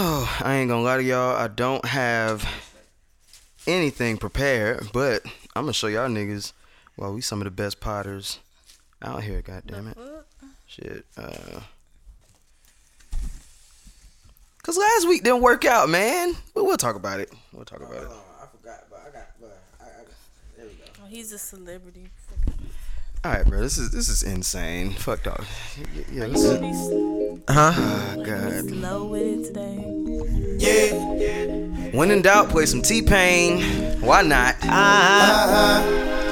Oh, I ain't gonna lie to y'all. I don't have anything prepared, but I'm gonna show y'all niggas. Well, we some of the best potters out here. God damn it. Shit. Uh. Cause last week didn't work out, man. But we'll talk about it. We'll talk about it. I forgot, but I got, but I, I, there we go. Oh, he's a celebrity. All right, bro. This is this is insane. Fuck dog. Yeah, yeah, this is, Huh? oh, God. slow with it today. When in doubt, play some T Pain. Why not? Uh-huh.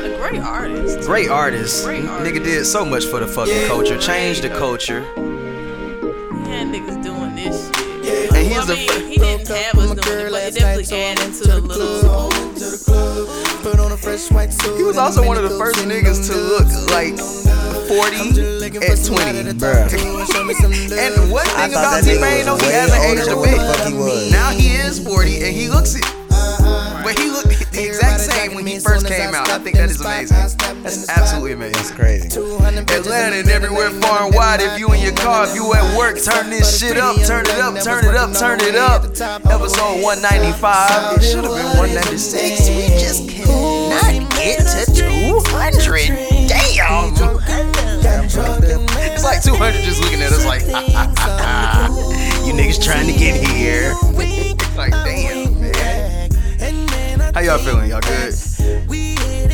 A great artist. Great artist. Great artist. Nigga did so much for the fucking culture. Changed the culture. Yeah, niggas doing this shit. And Well, he's I the. mean, he didn't have us doing it, but it definitely added to the little. He was also one of the first niggas to look like 40 at 20. Bruh. And one thing about that T nigga Pain, though, he hasn't older aged a than what the fuck bit. Now he is 40 and he looks it. Uh, uh. But he looked the exact same when he first came out. I think that is amazing. That's absolutely amazing. That's amazing. crazy. Atlanta and everywhere far and wide. If you in your car, if you at work, turn this shit up, turn it up, turn it up, turn it up. Episode 195. It should have been 196. We just cannot get to 200. Damn. It's like 200 just looking at us like, you niggas trying to get here. like, damn, man. How y'all feeling? Y'all good?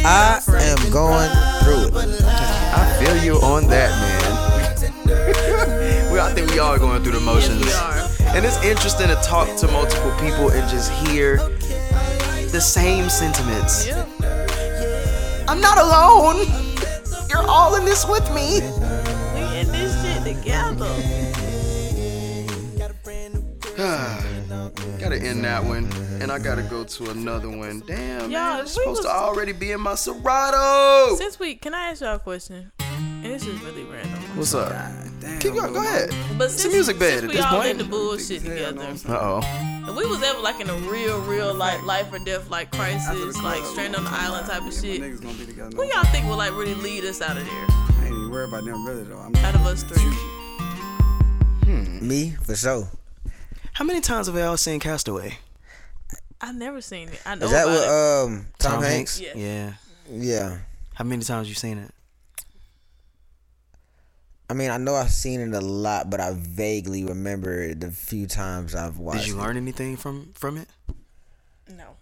I am going through it. I feel you on that, man. well, I think we all are going through the motions. we. And it's interesting to talk to multiple people and just hear the same sentiments. I'm not alone. You're all in this with me. We in this shit together. gotta end that one. And I gotta go to another one. Damn, Y'all, man. if It's we supposed to already be in my Serato. Since we, can I ask y'all a question? And this is really random. What's up? Keep going. Go ahead. But It's a since, music bed since at we this all point. in the bullshit together, Uh oh. if we was ever like in a real, real like life or death like crisis, like stranded on the island type of shit, Niggas gonna be together. who y'all think will like really lead us out of there? I ain't even worried about them really though. I'm Out of us three. Hmm. Me, for sure. How many times have y'all seen Castaway? I've never seen it. I know Is that about what it. um Tom, Hanks? Yeah. Yeah. Yeah. How many times you seen it? I mean, I know I've seen it a lot, but I vaguely remember the few times I've watched. Did you it. learn anything from from it? No.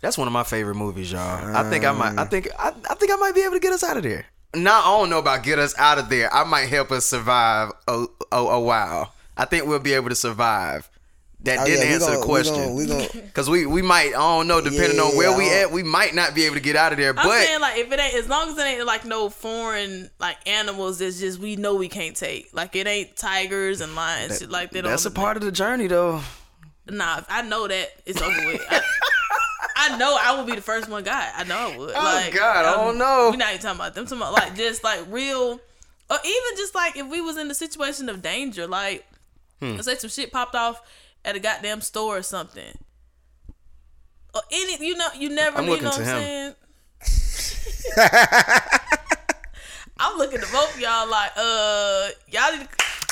That's one of my favorite movies, y'all. I think I might. I think I, I think I might be able to get us out of there. Now I don't know about get us out of there. I might help us survive a a, a while. I think we'll be able to survive. That Oh, didn't yeah, answer gonna- the question. gonna- we Cause we we might I don't know depending on where we at we might not be able to get out of there. I'm But saying like if it ain't as long as it ain't like no foreign like animals that's just we know we can't take. Like it ain't tigers and lions shit like that. that's a on the- part of the journey though. Nah, I know that it's over with. I, I know I would be the first one guy. I know I would. Oh, like, God, I um, don't know. We're not even talking about them. Talking about like just like real, or even just like if we was in the situation of danger, like Hmm. let's say some shit popped off at a goddamn store or something, or any you know you never I'm you looking know to what I'm him. saying. I'm looking to both y'all like uh y'all. Need to,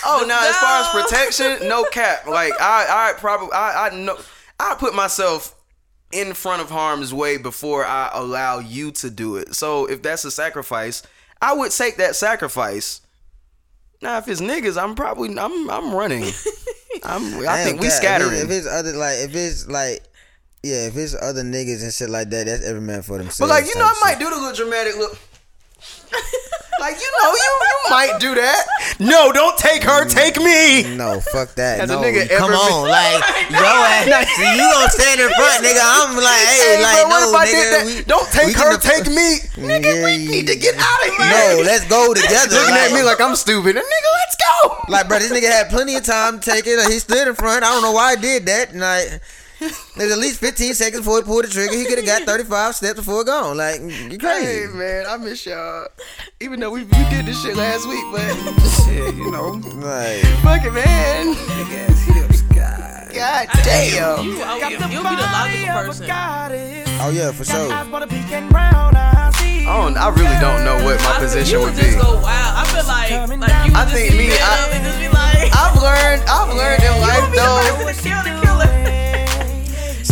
Oh, now as far as protection, no cap. Like I, I probably, I, I know, I put myself in front of harm's way before I allow you to do it. So if that's a sacrifice, I would take that sacrifice. Now, if it's niggas, I'm probably, I'm, I'm running. I'm, I Damn, think we Cat, scattering. If, it's, if it's other like if it's like yeah, if it's other niggas and shit like that, that's every man for themselves. but like you know, I might shit. do the little dramatic look. Like you know, you you might do that. No, don't take her, take me. No, fuck that. Has a no, nigga come ever on, been- like yo ass. See, you gonna stand in front, nigga. I'm like, hey, Hey, like bro, what no, if I nigga. did that? we- don't take her, can- take me. Nigga, we need to get out of here. No, let's go together. looking like, at me like I'm stupid. And nigga, let's go. Like, bro, this nigga had plenty of time to take it. He stood in front. I don't know why he did that. And like, there's at least 15 seconds before he pulled the trigger. He could have got 35 steps before it gone. Like, you Hey crazy. man, I miss y'all. Even though we, we did this shit last week, but shit, you know. Like, fuck it, man. Big ass hips, God. God damn. You, I, you'll be the logical person. oh yeah, for sure. I don't. I really don't know what my I- position you would just be. go wild. I feel like like you I just think me, I- up and just be like, I've learned. I've learned in life though.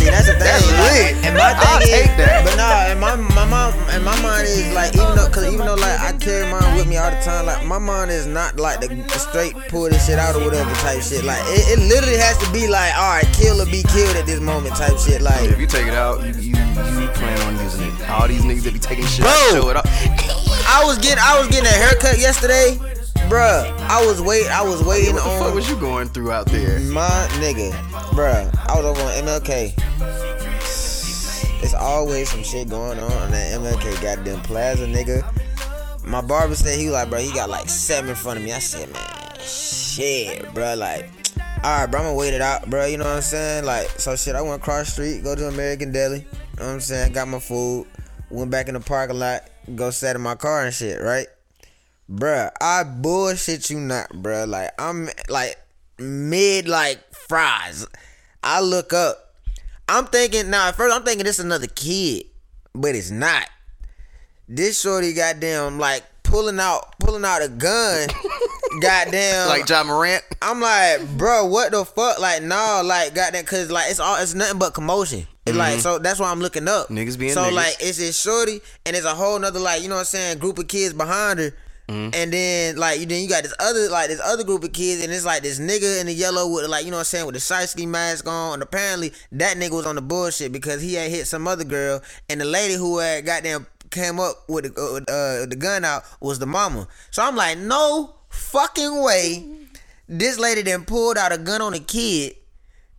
See, that's thing. That's lit. And my thing I'll is, take that. but nah, and my my mom and my mind is like even though, cause even though like I carry mine with me all the time, like my mind is not like the, the straight pull this shit out or whatever type shit. Like it, it literally has to be like, all right, kill or be killed at this moment type shit. Like if you take it out, you you, you plan on using it. All these niggas that be taking shit, bro. Out, show it. I was getting I was getting a haircut yesterday bruh. I was wait, I was waiting on What the on was you going through out there? my nigga, bruh. I was over on MLK. It's always some shit going on on that MLK goddamn plaza, nigga. My barber said he was like, bro, he got like seven in front of me. I said, man, shit, bro, like. All right, bro, I'm gonna wait it out, bro. You know what I'm saying? Like, so shit. I went across the street, go to American Deli. You know what I'm saying? Got my food. Went back in the parking lot, go sat in my car and shit, right? Bruh, I bullshit you not, bruh. Like I'm like mid like fries. I look up. I'm thinking now at first I'm thinking this is another kid, but it's not. This shorty goddamn like pulling out pulling out a gun. goddamn Like Ja Morant. I'm like, bro, what the fuck? Like, no, like, goddamn, cause like it's all it's nothing but commotion. It's like so that's why I'm looking up. Mm-hmm. Niggas being so niggas. like it's this shorty and it's a whole nother like you know what I'm saying group of kids behind her. Mm-hmm. And then like you then you got this other like this other group of kids and it's like this nigga in the yellow with like you know what I'm saying with the shiesty mask on and apparently that nigga was on the bullshit because he had hit some other girl and the lady who had goddamn came up with the, uh, the gun out was the mama. So I'm like no fucking way this lady then pulled out a gun on a kid.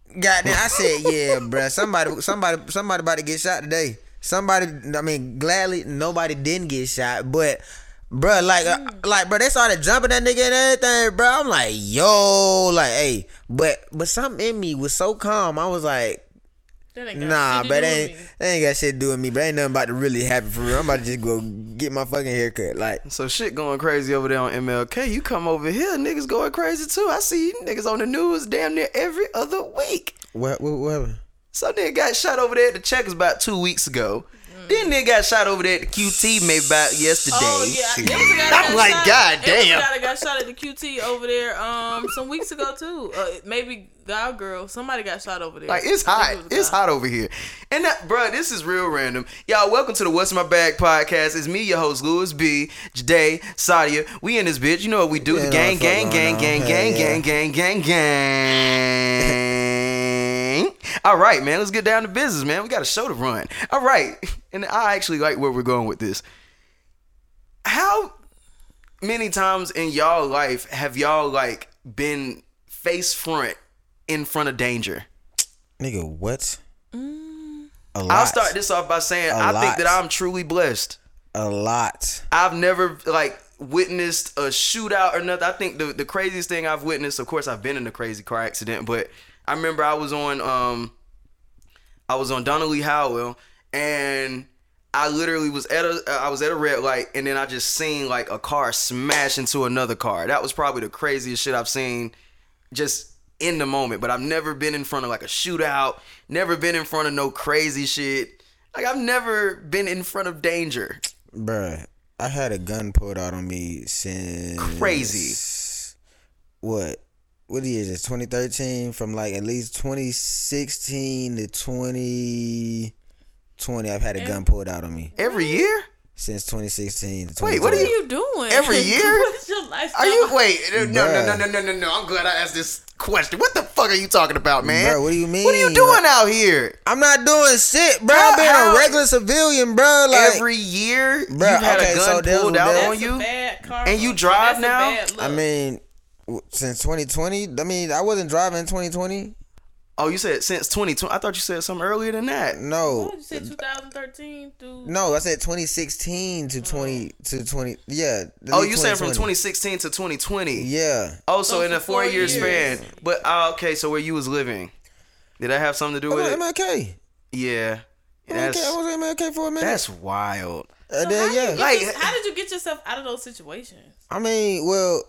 Goddamn, I said, yeah, bruh. Somebody, somebody, somebody about to get shot today. Somebody, I mean, gladly nobody didn't get shot, but. Bruh, like, uh, like, bro, they started jumping that nigga and everything, bro. I'm like, yo, like, hey, but, but something in me was so calm. I was like, That ain't got nah, but do that with ain't, me. that ain't got shit to do with me. But ain't nothing about to really happen for real. I'm about to just go get my fucking haircut. Like, So shit going crazy over there on MLK. You come over here, niggas going crazy too. I see you niggas on the news damn near every other week. what, what, what happened? Some nigga got shot over there at the checkers about two weeks ago. Then nigga got shot over there at the QT maybe about yesterday. Oh yeah, there was a guy that I'm got like, shot- God there was damn. guy got shot at the QT over there um some weeks ago too. Uh, maybe guy girl, somebody got shot over there. Like it's hot. it It's hot over here. And that bruh, this is real random. Y'all, welcome to the What's in My Bag podcast. It's me, your host, Lewis B, Jade, Sadia. We in this bitch. You know what we do. Yeah, the gang, know gang, what gang, fuck gang, going gang, on. gang, gang, gang, gang. All right, man. Let's get down to business, man. We got a show to run. All right. And I actually like where we're going with this. How many times in y'all life have y'all like been face front in front of danger? Nigga, what? Mm. A lot. I'll start this off by saying A I think that I'm truly blessed. A lot. I've never like witnessed a shootout or nothing. I think the the craziest thing I've witnessed, of course, I've been in a crazy car accident, but I remember I was on um I was on Donnelly Howell and I literally was at a I was at a red light and then I just seen like a car smash into another car. That was probably the craziest shit I've seen just in the moment. But I've never been in front of like a shootout, never been in front of no crazy shit. Like I've never been in front of danger. Bruh, I had a gun pulled out on me since Crazy. What? What year it? 2013? From like at least 2016 to 2020, I've had a gun pulled out on me Every year? since 2016 to Wait, what What are are you doing Every year? What's your lifestyle? Are you wait? No, no, no, no, no, no, no. I'm glad I asked this question. What the fuck are you talking about, man? Bruh, what do you mean? What are you doing out here? I'm not doing shit, bro. I'm being how- a regular civilian, bro. Like, Every year you've had okay, a gun so pulled out on you. And you drive now? I mean, w- since 2020. I mean, I wasn't driving in 2020. Oh, you said since 2020. I thought you said something earlier than that. No, What you say 2013 through? no, I said 2016 to 20 to 20. Yeah. Oh, least you said from 2016 to 2020? Yeah. Oh, so So in a four four year years. span. But uh, okay, so where you was living, did that have something to do I with was it? MLK. Yeah, MLK. I was at MLK for a minute. that's wild. Uh, then, how, yeah. Like- this- how did you get yourself out of those situations? I mean, well,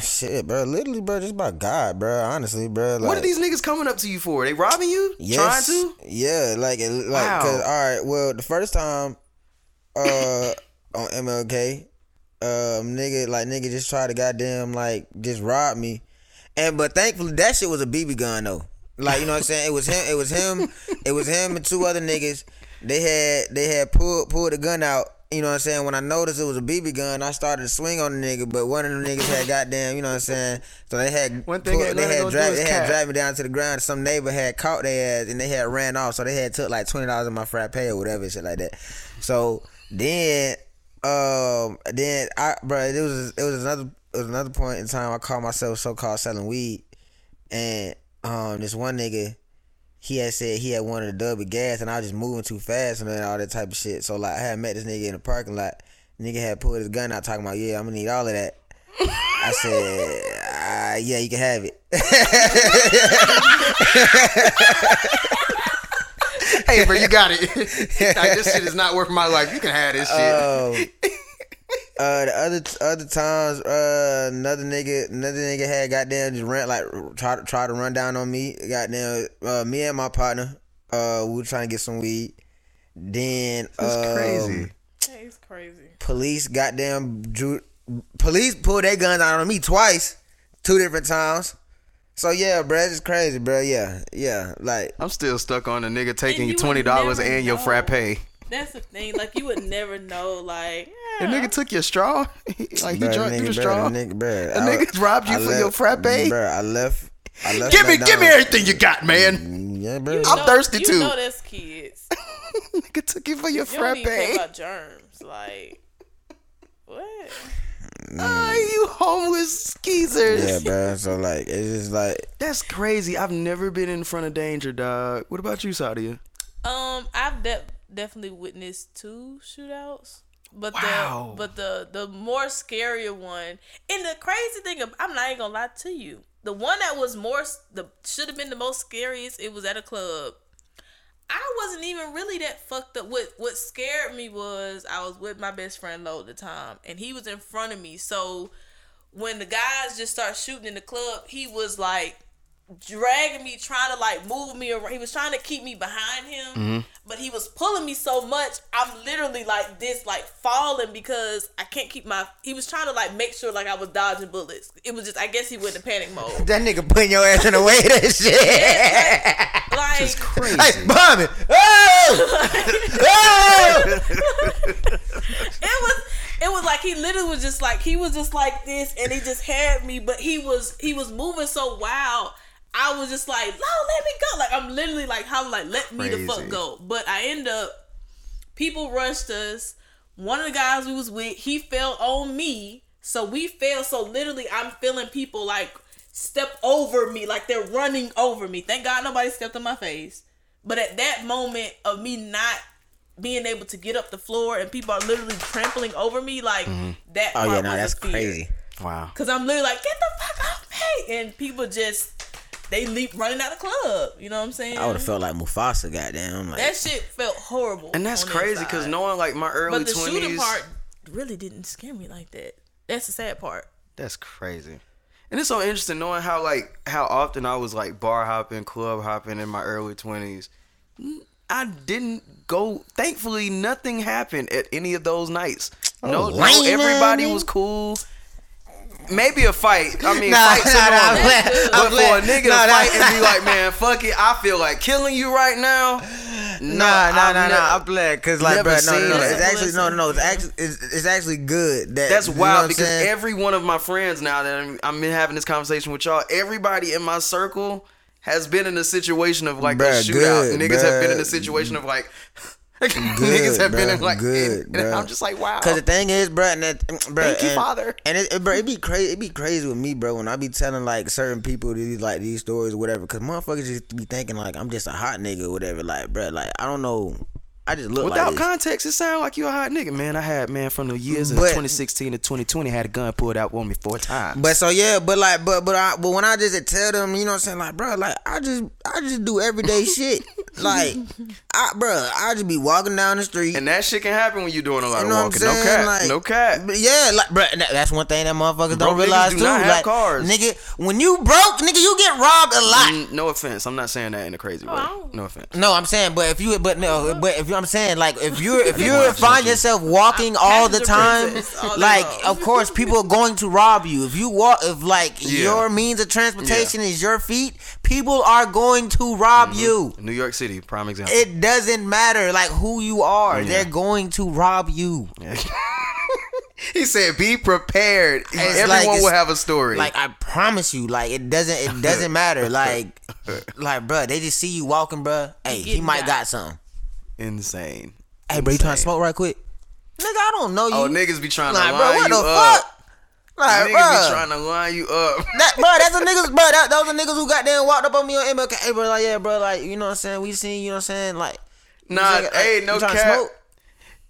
shit, bro. Literally, bro, just by God, bro. Honestly, bro. Like, what are these niggas coming up to you for? They robbing you? Trying to? Yeah, like, it- like, Wow. cause all right. Well, the first time, uh, on MLK, um, nigga, like, nigga just tried to goddamn like just rob me, and but thankfully that shit was a BB gun though. Like, you know what I'm saying? It was him. It was him. it was him and two other niggas. They had they had pulled pulled the gun out you know what I'm saying, when I noticed it was a BB gun, I started to swing on the nigga, but one of them niggas had goddamn, you know what I'm saying? So they had One thing ain't they had dragged they had dragged me down to the ground. Some neighbor had caught their ass and they had ran off. So they had took like twenty dollars of my frappe or whatever shit like that. So then um then I bro it was it was another it was another point in time I called myself so called selling weed and um this one nigga he had said he had wanted a dub of gas and I was just moving too fast and then all that type of shit. So like I had met this nigga in the parking lot. Nigga had pulled his gun out talking about, yeah, I'm gonna need all of that. I said, uh, yeah, you can have it. hey, bro, you got it. like, this shit is not worth my life. You can have this shit. Um, uh, the other other times, uh, another nigga, another nigga had goddamn just ran like try to try to run down on me. Goddamn, uh, me and my partner, uh, we were trying to get some weed. Then That's um, crazy. It's crazy. police goddamn drew police pulled their guns out on me twice, two different times. So yeah, bro, it's crazy, bro. Yeah, yeah, like I'm still stuck on the nigga taking And you you twenty would dollars and your know. frappe. That's the thing. Like you would never know. Like The yeah. nigga took your straw. like he bruh, drunk through the bruh, straw. the nigga, bruh, A I- nigga robbed you I for left- your frappe? Bruh, I left. I left Give me, give me everything you got, man. Yeah, bro. You I'm know- thirsty you too. know that's kids. nigga took you for your You don't even care about germs. Like what? Ah, you homeless skeezers. Yeah, bro. So like, it's just like, That's crazy. I've never been in front of danger, dog. What about you, Sadia? Um, I've de- definitely witnessed two shootouts, but Wow. the but the the more scarier one, and the crazy thing, I'm not even gonna lie to you, the one that was more the should have been the most scariest. It was at a club. I wasn't even really that fucked up. What what scared me was I was with my best friend Lo at the time, and he was in front of me. So when the guys just start shooting in the club, he was like dragging me, trying to like move me around. He was trying to keep me behind him, mm-hmm. but he was pulling me so much. I'm literally like this, like falling because I can't keep my. He was trying to like make sure like I was dodging bullets. It was just I guess he went in panic mode. that nigga putting your ass in the way of that shit. Like Crazy. hey, behind me. Oh! oh! it was it was like he literally was just like he was just like this and he just had me but he was he was moving so wild i was just like no let me go. Like i'm literally like how like let me the fuck go. But i end up people rushed us. One of the guys we was with he fell on me. So we fell. So literally i'm feeling people like step over me. Like they're running over me. Thank god nobody stepped in my face. But at that moment of me not being able to get up the floor and people are literally trampling over me, like mm-hmm. that. Oh yeah, no, that's crazy. Wow. Cause I'm literally like, get the fuck off me, and people just they leap running out of the club. You know what I'm saying? I would have felt like Mufasa. Goddamn, like that shit felt horrible. And that's crazy because knowing like my early but the shooting twenties, part really didn't scare me like that. That's the sad part. that's crazy. And it's so interesting knowing how like how often I was like bar hopping, club hopping in my early twenties. I didn't go. Thankfully, nothing happened at any of those nights. No, oh, no, everybody was cool. Maybe a fight. I mean, Nah, fights nah, nah. I'm glad- But But I'm for a nigga nah, to nah. fight and be like, man, fuck it, I feel like killing you right now. Nah, nah, I've nah, nah. I'm glad because like, never bro, no, no, no. It's actually no, no, no. It's actually it's, it's actually good. That That's you know wild because saying? every one of my friends now that I'm, I'm in having this conversation with y'all, everybody in my circle has been in a situation of like a shootout. good, Niggas have been in a situation of like niggas have been in like good, and bruh. I'm just like wow. Cause the thing is, bro, and that, bro, Thank you, Father. And it, it, bro, it be crazy. It be crazy with me, bro, when I be telling like certain people these like these stories or whatever. Cause motherfuckers just be thinking like I'm just a hot nigga or whatever. Like, bro, like I don't know. I just look Without like this. context, it sound like you a hot nigga, man. I had man from the years of 2016 to 2020 had a gun pulled out on me four times. But so yeah, but like, but but I, but when I just tell them, you know, what I'm saying like, bro, like I just I just do everyday shit. Like, I, bro, I just be walking down the street. and that shit can happen when you're doing a lot You of know what I'm walking. No cap, Like, no cap. Yeah, like, bro, that, that's one thing that motherfuckers Broke don't realize do too. not have like, cars. nigga, when you broke, nigga, you get robbed a lot. Mm, No offense, I'm not saying that in a crazy way. No offense. No, I'm saying, but if you, but no, but if you, I'm saying, like, if you, if you find yourself walking all the time, all like, of course, people are going to rob you. If you walk, if like Yeah. your means of transportation is your feet, People are going to rob you. New York City, prime example. It doesn't matter like who you are. Yeah. They're going to rob you. he said, "Be prepared. It's Everyone like will have a story." Like I promise you, like it doesn't it doesn't matter. Like like bruh, they just see you walking, bruh. Hey, he might got. got something. insane. Hey, bro, you trying to smoke right quick? Nigga, I don't know oh, you. Oh, niggas be trying to like, line bro, what you the up. Fuck? Like, Niggas bro. be trying to line you up. That, bro, that's the niggas, bro. That, those are niggas who got there and walked up on me on MLK. Hey, bro, like, yeah, bro, like, you know what I'm saying? We seen, you know what I'm saying? Like, Nah, like, uh, hey, you no cap. smoke?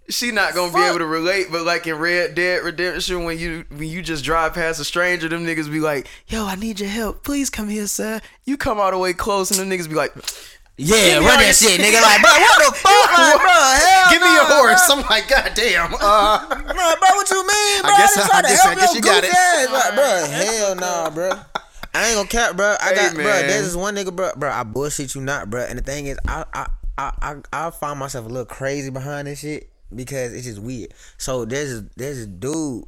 She not gonna be able to relate, but like in Red Dead Redemption, when you when you just drive past a stranger, them niggas be like, "Yo, I need your help. Please come here, sir." You come all the way close, and them niggas be like, Yeah, run that your shit, nigga. Like, bro, what the fuck? Like, bro, hell "Give me nah, your horse." Bro. I'm like, "God damn." Uh, Nah, bro, what you mean, bro? I guess- just trying I to guess- I guess you got it. ass. Like, bro, hell what's nah, bro. I ain't gonna cap, bro. I Hey, got, bro. man. There's this one nigga, bro. Bro, I bullshit you not, bro. And the thing is, I, I, I, I, I find myself a little crazy behind this shit because it's just weird. So there's, there's a dude.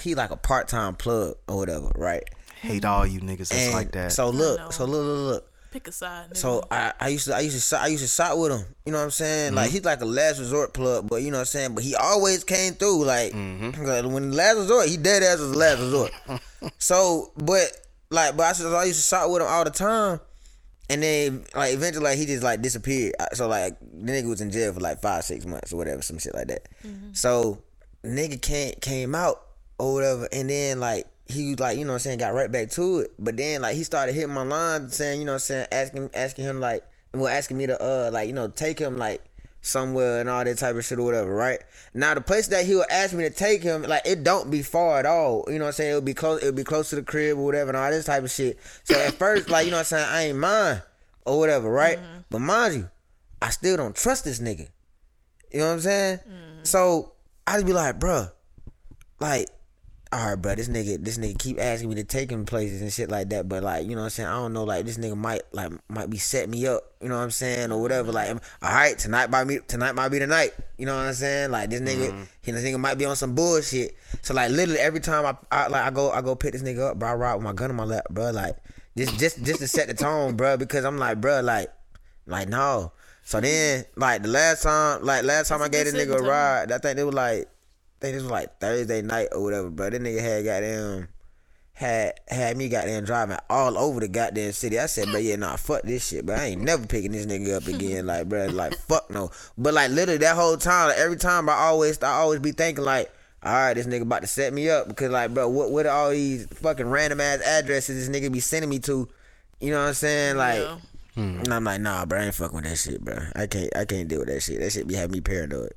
He like a part time plug or whatever, right? hate all you niggas that's And like that. So know. look, so look, look, look. Pick a side. Nigga. So I, I used to I used to I used to shot with him. You know what I'm saying? Like mm-hmm. he's like a last resort plug, but you know what I'm saying. But he always came through. Like, mm-hmm. like, when the last resort, he dead ass was last resort. so, but like, but I, used to- I used to shot with him all the time. And then like eventually like he just like disappeared. So like the nigga was in jail for like five six months or whatever, some shit like that. Mm-hmm. So nigga came came out or whatever, and then like he was like you know what I'm saying got right back to it. But then like he started hitting my line saying you know what I'm saying asking asking him like well asking me to uh like you know take him like somewhere and all that type of shit or whatever, right? Now the place that he would ask me to take him, like it don't be far at all. You know what I'm saying? It would be close it would be close to the crib or whatever and all this type of shit. So at first, like, you know what I'm saying, I ain't mind or whatever, right? But mind you, I still don't trust this nigga. You know what I'm saying? So I just be like, bruh, like, all right, bro, this nigga, this nigga keep asking me to take him places and shit like that. But like, you know what I'm saying? I don't know, like this nigga might like might be setting me up, you know what I'm saying, or whatever. Like, all right, tonight might be tonight might be the night. You know what I'm saying? Like this nigga, mm-hmm. he this nigga might be on some bullshit. So like, literally every time I, I like I go I go pick this nigga up, bro, I ride with my gun in my lap, bro. Like just just just to set the tone, bro, because I'm like, bro, like like no. So then, like the last time, like last time I That's a gave this nigga a ride, I think it was like, I think this was like Thursday night or whatever. But that nigga had goddamn had had me goddamn driving all over the goddamn city. I said, but yeah, nah, fuck this shit. But I ain't never picking this nigga up again. Like, bro, like fuck no. But like literally that whole time, like, every time I always I always be thinking like. All right, this nigga about to set me up because like, bro, what what are all these fucking random ass addresses this nigga be sending me to? You know what I'm saying? Like, Yeah. Hmm. and I'm like, nah, bro, I ain't fucking with that shit, bro. I can't, I can't deal with that shit. That shit be having me paranoid.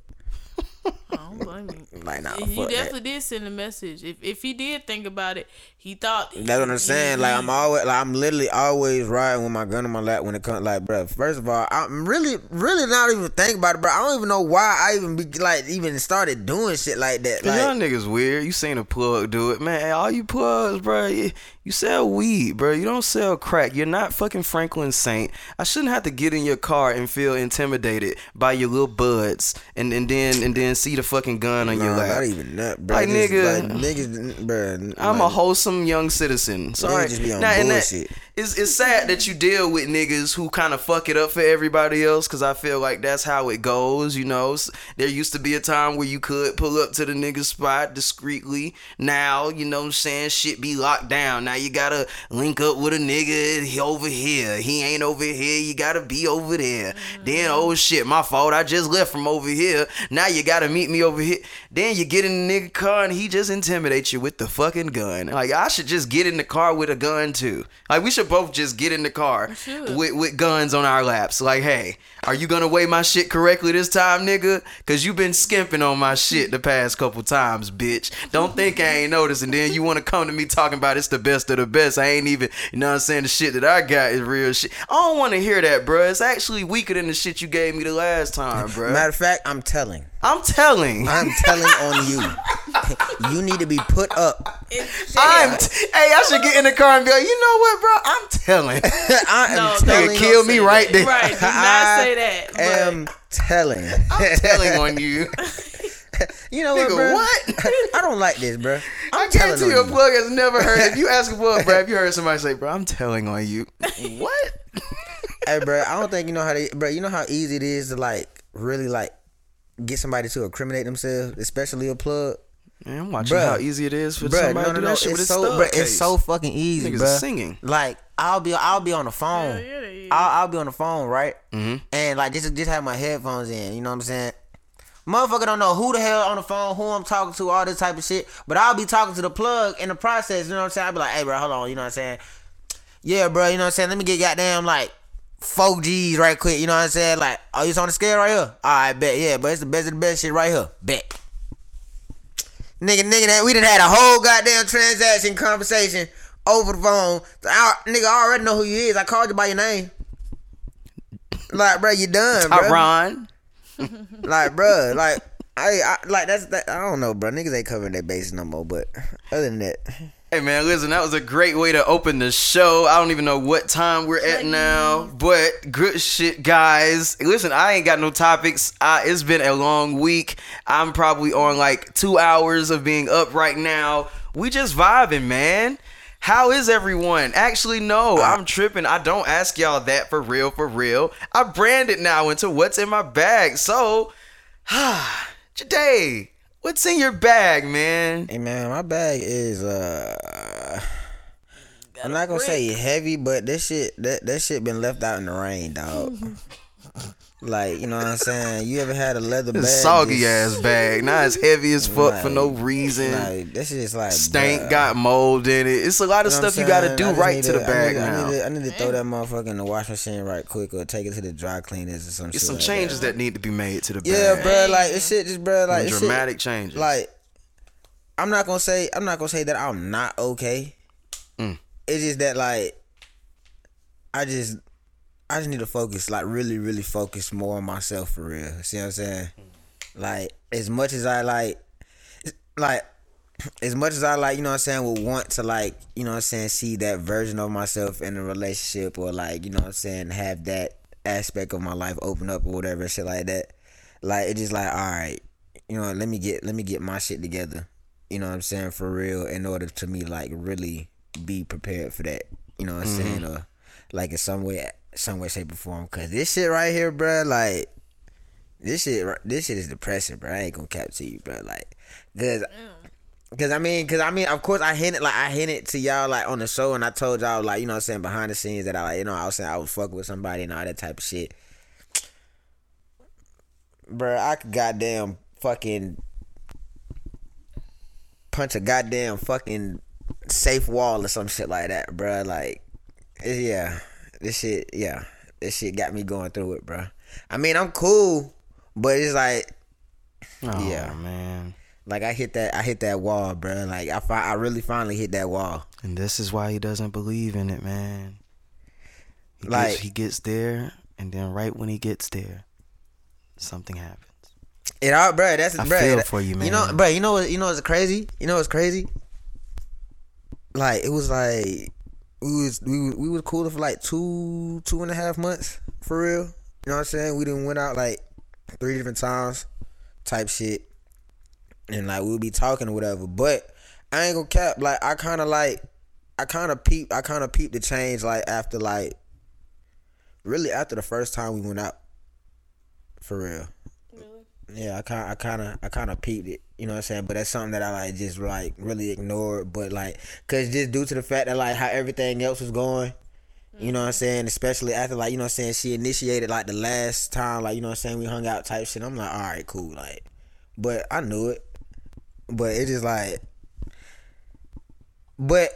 I don't blame you. Like, nah, he definitely that. did send a message. If if he did think about it, he thought. That's what I'm saying. Like, I'm always, like, I'm literally always riding with my gun in my lap when it comes. Like, bro, first of all, I'm really, really not even thinking about it, bro. I don't even know why I even be like, even started doing shit like that. Cause y'all Like, niggas weird. You seen a plug do it, man. All you plugs, bro. You, you sell weed, bro. You don't sell crack. You're not fucking Franklin Saint. I shouldn't have to get in your car and feel intimidated by your little buds, and, and then and then see the fucking gun on your nah, lap. not even that, bro. Like, Just, nigga. like, niggas, bro. I'm like, a wholesome young citizen. Sorry. just be on and that- bullshit. it's, it's sad that you deal with niggas who kind of fuck it up for everybody else because I feel like that's how it goes, you know. There used to be a time where you could pull up to the nigga spot discreetly. Now, you know what I'm saying, shit be locked down. Now you gotta link up with a nigga he over here. He ain't over here, you gotta be over there. Then, oh shit, my fault, I just left from over here. Now you gotta meet me over here. Then you get in the nigga car and he just intimidates you with the fucking gun. Like, I should just get in the car with a gun too. Like, we should both just get in the car with, with guns on our laps. Like, hey, are you gonna weigh my shit correctly this time, nigga? Cause you been skimping on my shit the past couple times, bitch. Don't think I ain't noticed. And then you wanna come to me talking about it's the best of the best. I ain't even, you know what I'm saying? The shit that I got is real shit. I don't wanna hear that, bruh. It's actually weaker than the shit you gave me the last time, bruh. Matter of fact, I'm telling. I'm telling. I'm telling on you. you need to be put up. I'm t- hey, I should get in the car and be like, you know what, bro? I'm telling. I am No, telling. don't kill me right that. there. Right, do not I say that. But am telling. I'm telling on you. you know what, bro? what? I don't like this, bro. I I'm guarantee telling you, a on plug has never heard. If you ask a plug, bro, if you heard somebody say, "Bro, I'm telling on you," what? Hey, bro, I don't think you know how to, bro. You know how easy it is to like really like get somebody to incriminate themselves, especially a plug. Man, I'm watching Bruh. how easy it is for Bruh, somebody no, to do no. that shit with It's his so, bruh, it's so fucking easy, Niggas bro. singing. Like I'll be, I'll be on the phone. Hell yeah, they is. I'll, I'll be on the phone, right? Mm-hmm. And like just just have my headphones in. You know what I'm saying? Motherfucker don't know who the hell on the phone, who I'm talking to, all this type of shit. But I'll be talking to the plug in the process. You know what I'm saying? I'll be like, hey, bro, hold on. You know what I'm saying? Yeah, bro. You know what I'm saying? Let me get goddamn like four G's right quick. You know what I'm saying? Like, oh, you on the scale right here? All right, bet. Yeah, but it's the best of the best shit right here. Bet. Nigga, nigga, that we done had a whole goddamn transaction conversation over the phone. I, nigga, I already know who you is. I called you by your name. Like, bro, you done, bro. Tyron. Like, bro, like, I, I like that's that. I don't know, bro. Niggas ain't covering their bases no more. But other than that, Hey man, listen, that was a great way to open the show. I don't even know what time we're at now, but good shit, guys. Listen, I ain't got no topics. Uh, it's been a long week. I'm probably on like two hours of being up right now. We just vibing, man. How is everyone? Actually, no, I'm tripping. I don't ask y'all that for real, for real. I brand it now into what's in my bag. So, Jade, what's in your bag, man? hey man, my bag is uh. I'm not gonna say heavy, but this shit that that shit been left out in the rain, dog. like you know what I'm saying? You ever had a leather bag? Soggy ass bag. Now it's heavy as fuck for no reason. Like this is like Stank bruh. got mold in it. It's a lot of You know stuff you gotta do right to the I bag need, I need, to, I need to throw that motherfucker in the wash machine right quick or take it to the dry cleaners or some It's some like changes that. that need to be made to the bag. Yeah, bro. Like this shit, just bro. Like this shit- dramatic changes. Like I'm not gonna say I'm not gonna say that I'm not okay. Mm. It's just that like I just I just need to focus, like really, really focus more on myself for real. See what I'm saying? Mm. Like as much as I like, like as much as I like, you know what I'm saying, would want to like, you know what I'm saying, see that version of myself in a relationship or like, you know what I'm saying, have that aspect of my life open up or whatever, shit like that. Like it just like, all right, you know, let me get let me get my shit together. You know what I'm saying, for real, in order to me like really be prepared for that. You know what I'm mm-hmm. saying? Or like in some way some way, shape or form. Cause this shit right here, bruh, like this shit this shit is depressing, bro. I ain't gonna cap to you, bro. Like, cause mm. Cause I mean, cause I mean, of course, I hinted like I hinted to y'all like on the show, and I told y'all like you know what I'm saying behind the scenes that I like you know I was saying I was fucking with somebody and all that type of shit. Bruh, I could goddamn fucking punch a goddamn fucking safe wall or some shit like that, bruh. Like, yeah, this shit, yeah, this shit got me going through it, bro. I mean, I'm cool, but it's like oh, yeah. man. like I hit that I hit that wall, bro. Like I fi- I really finally hit that wall. And this is why he doesn't believe in it, man. He Like- gets, he gets there, and then right when he gets there, something happens. It all, bro. That's I bro. feel that- for you, man. You know, bro. You know what? You know what's crazy? You know what's crazy? Like it was like we was we we was cool for like two two and a half months for real. You know what I'm saying? We didn't went out like three different times, type shit, and like we'll be talking or whatever. But I ain't gonna cap. Like I kind of like I kind of peep. I kind of peeped the change like after like really after the first time we went out for real. Really? Yeah, I kind, I kind of, I kind of peeped it. You know what I'm saying? But that's something that I like just like really ignored. But like, cause just due to the fact that like how everything else was going, you know what I'm saying? Especially after like you know what I'm saying she initiated like the last time like you know what I'm saying we hung out type shit. I'm like, all right, cool, like, but I knew it. But it just like, but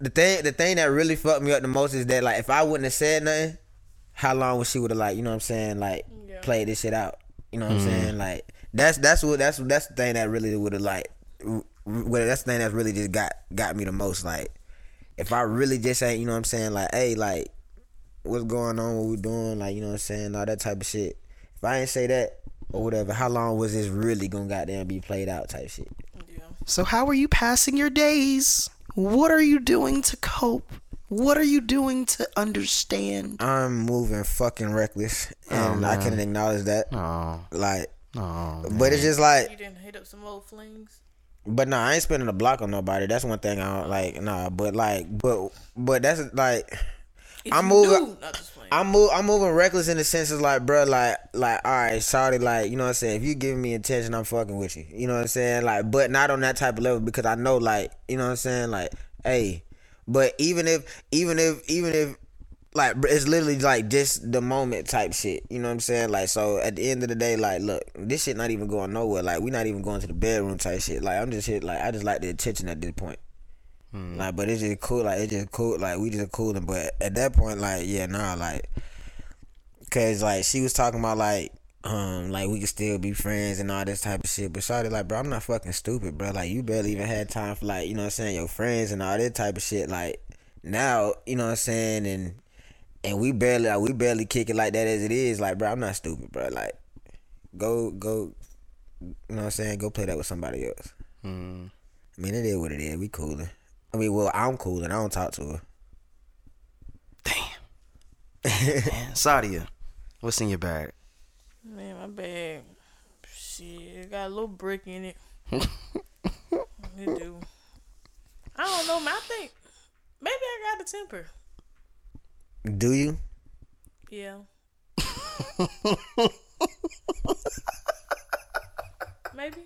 the thing, the thing that really fucked me up the most is that like if I wouldn't have said nothing, how long would she would have like you know what I'm saying like Yeah. played this shit out? You know what I'm mm. saying? Like that's that's what that's that's the thing that really would have like, w- well that's the thing that really just got got me the most. Like if I really just ain't you know what I'm saying like hey like what's going on what we doing like you know what I'm saying all that type of shit. If I ain't say that or whatever, how long was this really gonna goddamn be played out type shit? Yeah. So how are you passing your days? What are you doing to cope? What are you doing to understand? I'm moving fucking reckless, and I can acknowledge that. Oh, Like Oh, But it's just like You didn't hit up some old flings. But no, I ain't spending a block on nobody. That's one thing I don't like. Nah, but like, but but that's like, If I'm moving- knew- not just playing. I'm move, I'm moving reckless in the sense of like, bro, like, like, all right, sorry, like, you know what I'm saying. If you giving me attention, I'm fucking with you. You know what I'm saying, like, but not on that type of level because I know, like, you know what I'm saying, like, hey, but even if, even if, even if. Like it's literally like just the moment type shit, you know what I'm saying? Like so, at the end of the day, like look, this shit not even going nowhere. Like we not even going to the bedroom type shit. Like I'm just here, like I just like the attention at this point. Like, but it's just cool. Like, it's just cool. Like, we just cooling. But at that point, like, yeah, nah, like, cause like she was talking about like, um, like we could still be friends and all this type of shit. But Shawty, like, bro, I'm not fucking stupid, bro. Like, you barely even had time for like, you know what I'm saying, your friends and all that type of shit. Like, now, you know what I'm saying, and and we barely, like, we barely kick it like that as it is. Like, bro, I'm not stupid, bro. Like, go, go, you know what I'm saying, go play that with somebody else. Hmm. I mean, it is what it is. We cooling. I mean, well, I'm cooling. I don't talk to her. Damn. Man, Sadia, what's in your bag? Man, my bag. Shit, it got a little brick in it. it do. I don't know, man. I think maybe I got a temper. Do you? Yeah. maybe.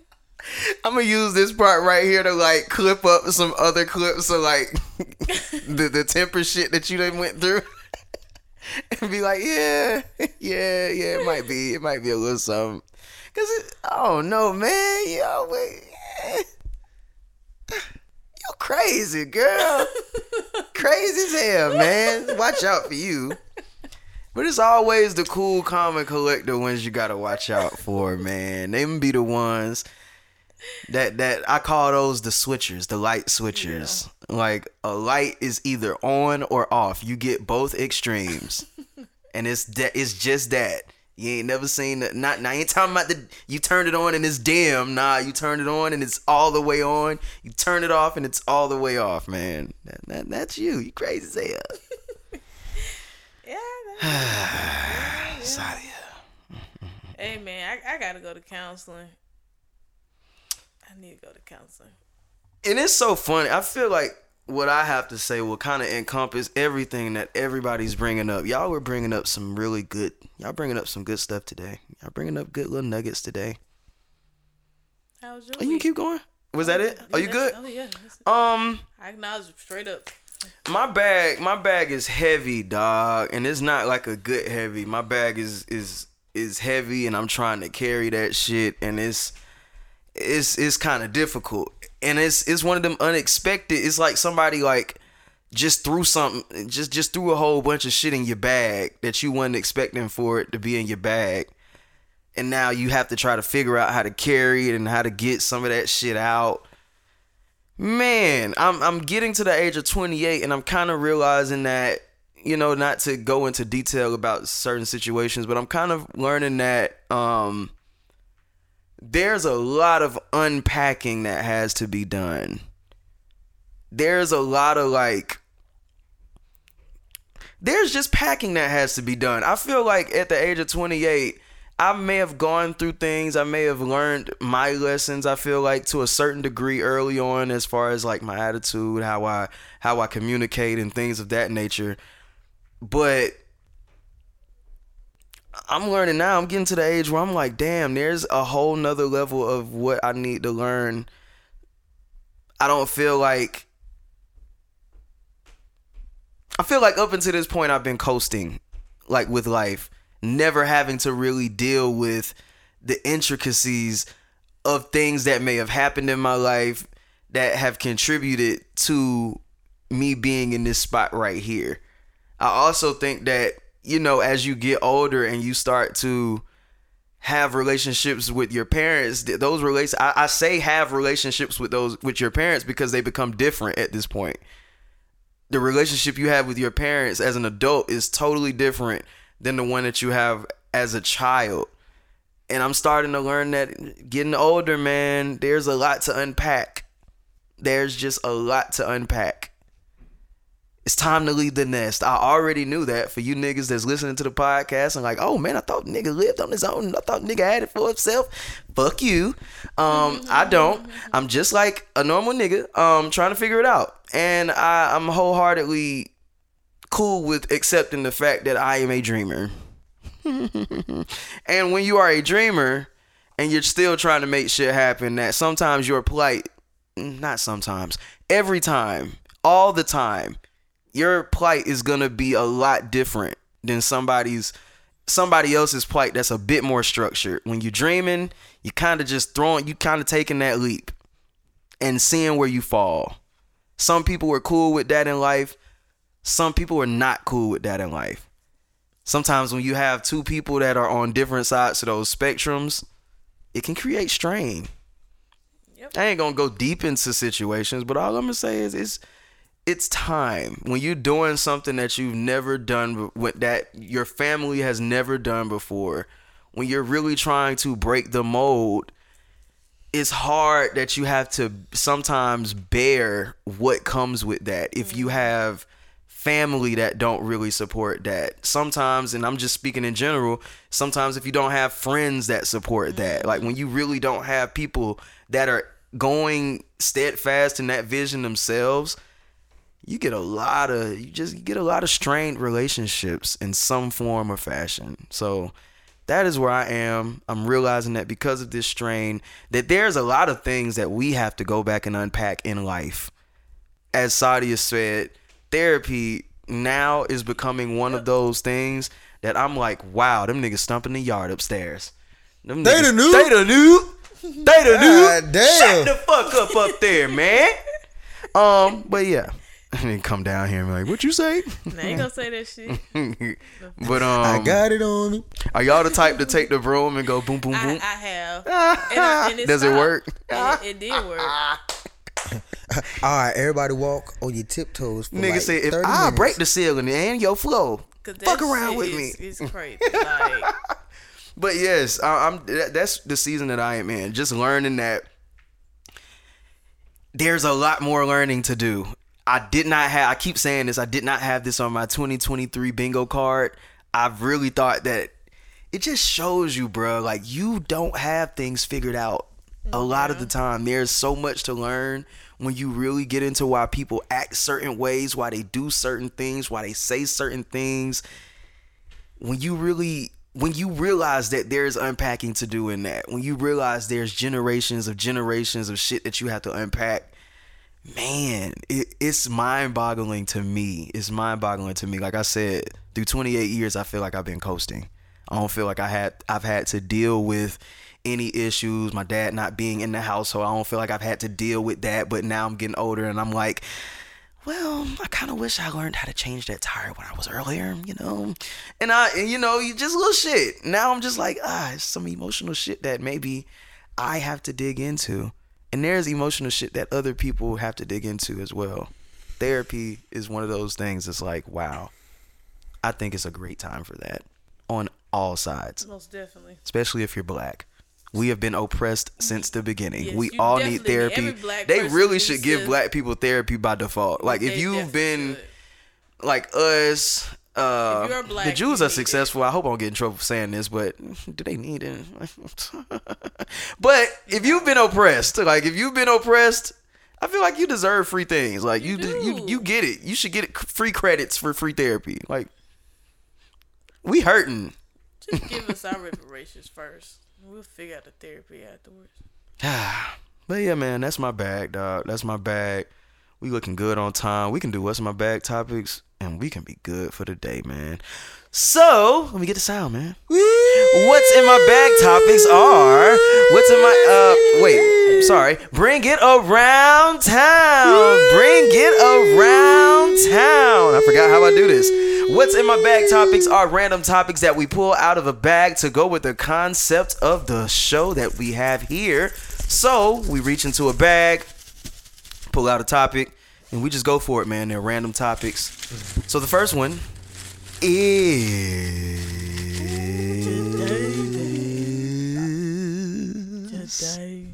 I'm gonna use this part right here to like clip up some other clips of like the the temper shit that you done went through, and be like, yeah, yeah, yeah, it might be, it might be a little something, cause it, I don't know, man, yo, wait, yeah. You crazy girl, crazy as hell, man. Watch out for you. But it's always the cool, calm, and collector ones you gotta watch out for, man. Them be the ones that that I call those the switchers, the light switchers. Like a light is either on or off. You get both extremes, and it's that it's just that. You ain't never seen that. Not now. You ain't talking about the you turn it on and it's dim. Nah, you turn it on and it's all the way on. You turn it off and it's all the way off, man. That, that that's you. You crazy as hell. Yeah. Sadia. hey man, I, I gotta go to counseling. I need to go to counseling. and it's so funny. I feel like what I have to say will kind of encompass everything that everybody's bringing up. Y'all were bringing up some really good. Y'all bringing up some good stuff today. Y'all bringing up good little nuggets today. How was your Oh, you can keep going. Was that it? Are you good? Oh yeah. Um, I acknowledge straight up. my bag, my bag is heavy, dog, and it's not like a good heavy. My bag is is is heavy, and I'm trying to carry that shit, and it's it's it's kind of difficult, and it's it's one of them unexpected. It's like somebody like just threw something, just just threw a whole bunch of shit in your bag that you wasn't expecting for it to be in your bag, and now you have to try to figure out how to carry it and how to get some of that shit out. Man, I'm I'm getting to the age of 28 and I'm kind of realizing that you know not to go into detail about certain situations, but I'm kind of learning that um there's a lot of unpacking that has to be done. There's a lot of like there's just packing that has to be done. I feel like at the age of 28, I may have gone through things. I may have learned my lessons. I feel like to a certain degree early on, as far as like my attitude, how I how I communicate, and things of that nature. But I'm learning now. I'm getting to the age where I'm like, damn, there's a whole nother level of what I need to learn. I don't feel like I feel like up until this point I've been coasting like with life, never having to really deal with the intricacies of things that may have happened in my life that have contributed to me being in this spot right here. I also think that, you know, as you get older and you start to have relationships with your parents, those relates I, I say have relationships with those with your parents because they become different at this point the relationship you have with your parents as an adult is totally different than the one that you have as a child. And I'm starting to learn that getting older, man, there's a lot to unpack. There's just a lot to unpack. It's time to leave the nest. I already knew that for you niggas that's listening to the podcast and like, oh man, I thought nigga lived on his own. I thought nigga had it for himself. Fuck you. Um, I don't. I'm just like a normal nigga, um, trying to figure it out. And I, I'm wholeheartedly cool with accepting the fact that I am a dreamer. and when you are a dreamer and you're still trying to make shit happen, that sometimes your plight, not sometimes, every time, all the time, your plight is gonna be a lot different than somebody's somebody else's plight that's a bit more structured. When you're dreaming, you kind of just throwing, you kind of taking that leap and seeing where you fall. Some people are cool with that in life. Some people are not cool with that in life. Sometimes when you have two people that are on different sides of those spectrums, it can create strain. Yep. I ain't gonna go deep into situations, but all I'm gonna say is it's it's time when you're doing something that you've never done that your family has never done before. When you're really trying to break the mold, it's hard that you have to sometimes bear what comes with that. If you mm-hmm. have family that don't really support that. Sometimes, and I'm just speaking in general, sometimes if you don't have friends that support that, like when mm-hmm. you really don't have people that are going steadfast in that vision themselves, you get a lot of you just get a lot of strained relationships in some form or fashion. So that is where I am. I'm realizing that because of this strain, that there's a lot of things that we have to go back and unpack in life. As Sadia said, therapy now is becoming one of those things that I'm like, wow, them niggas stumping the yard upstairs. Them They niggas- the new- They the new. They the God new. damn. Shut the fuck up up there, man. Um, but yeah. And then come down here and be like, what you say? I ain't gonna say that shit. but um I got it on me. are y'all the type to take the broom and go boom boom I, boom? I have. And I- and Does it stopped. work? And it, it did work. All right, everybody walk on your tiptoes. For Nigga like said if 30 I minutes. break the ceiling and your flow, 'Cause that fuck around shit with me. is, It's crazy. Like, But yes, I, I'm. that- That's the season that I am in. Just learning that there's a lot more learning to do. I did not have. I keep saying this. I did not have this on my 2023 bingo card. I've really thought that it just shows you, bro. Like you don't have things figured out. A lot of the mm-hmm. time, there's so much to learn when you really get into why people act certain ways, why they do certain things, why they say certain things when you really when you realize that there's unpacking to do in that when you realize there's generations of generations of shit that you have to unpack man it, it's mind-boggling to me it's mind-boggling to me like i said through 28 years i feel like i've been coasting i don't feel like i had i've had to deal with any issues my dad not being in the household i don't feel like i've had to deal with that but now i'm getting older and i'm like well, I kind of wish I learned how to change that tire when I was earlier, you know. And I, you know, you just little shit. Now I'm just like, ah, it's some emotional shit that maybe I have to dig into. And there's emotional shit that other people have to dig into as well. Therapy is one of those things that's like, wow, I think it's a great time for that on all sides, most definitely. especially if you're black. We have been oppressed since the beginning. Yes, we all need therapy. They really should give black people therapy by default. Like if you've been should. like us uh the Jews are successful. I hope I don't get in trouble for saying this, but do they need it? but if you've been oppressed, like if you've been oppressed, I feel like you deserve free things. Like you You you do. you get it. You should get it, free credits for free therapy. Like we hurting. Just give us our reparations first. We'll figure out the therapy afterwards. but yeah, man, that's my bag, dog. That's my bag. We looking good on time. We can do what's in my bag topics, and we can be good for the day, man. So let me get the sound, man. What's in my bag topics are what's in my uh wait sorry. Bring it around town. Bring it around town. I forgot how I do this. What's in my bag topics are random topics that we pull out of a bag to go with the concept of the show that we have here. So we reach into a bag pull out a topic and we just go for it man they're random topics so the first one is Today.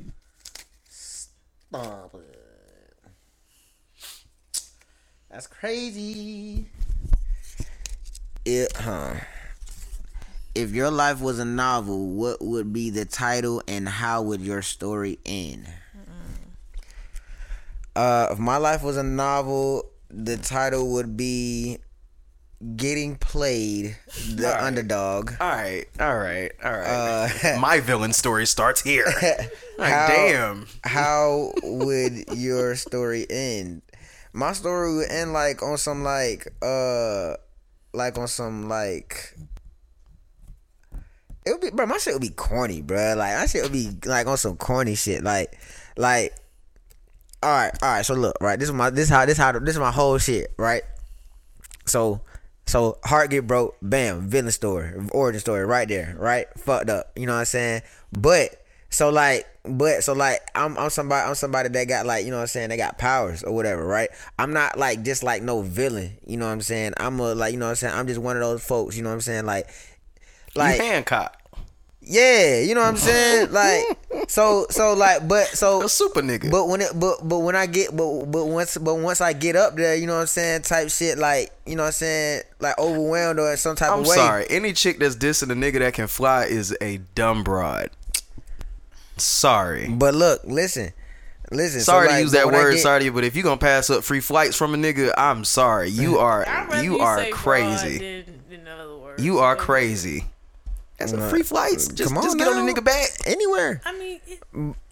That's crazy. crazy. It, huh. If your life was a novel, what would be the title and how would your story end? Uh, if my life was a novel, the title would be Getting Played, the Alright. underdog. All right, all right, all right. Uh, My villain story starts here. Like, How- damn. how would your story end? My story would end like on some like uh like on some like it would be bro, my shit would be corny, bro. Like my shit would be like on some corny shit. Like like Alright, alright, so look, right, this is my this how this how this is my whole shit, right? So so heart get broke, bam, villain story, origin story right there, right? Fucked up. You know what I'm saying? But so like but so like I'm I'm somebody I'm somebody that got like, you know what I'm saying, they got powers or whatever, right? I'm not like just like no villain, you know what I'm saying? I'm a like, you know what I'm saying, I'm just one of those folks, you know what I'm saying? Like like you Hancock, yeah, you know what I'm saying? Like so so like but so a super nigga. but when it but but when I get but but once but once I get up there, you know what I'm saying, type shit like you know what I'm saying, like overwhelmed or some type I'm of way. sorry. Any chick that's dissing a nigga that can fly is a dumb broad. Sorry. But look, listen, listen. so, Sorry like, to use that word, get- sorry to you, but if you're gonna pass up free flights from a nigga, I'm sorry. You are I'd you are say broad crazy. than- than other words. You are But- crazy. That's a free flights. Just, come on just get on the nigga back. anywhere. I mean, it,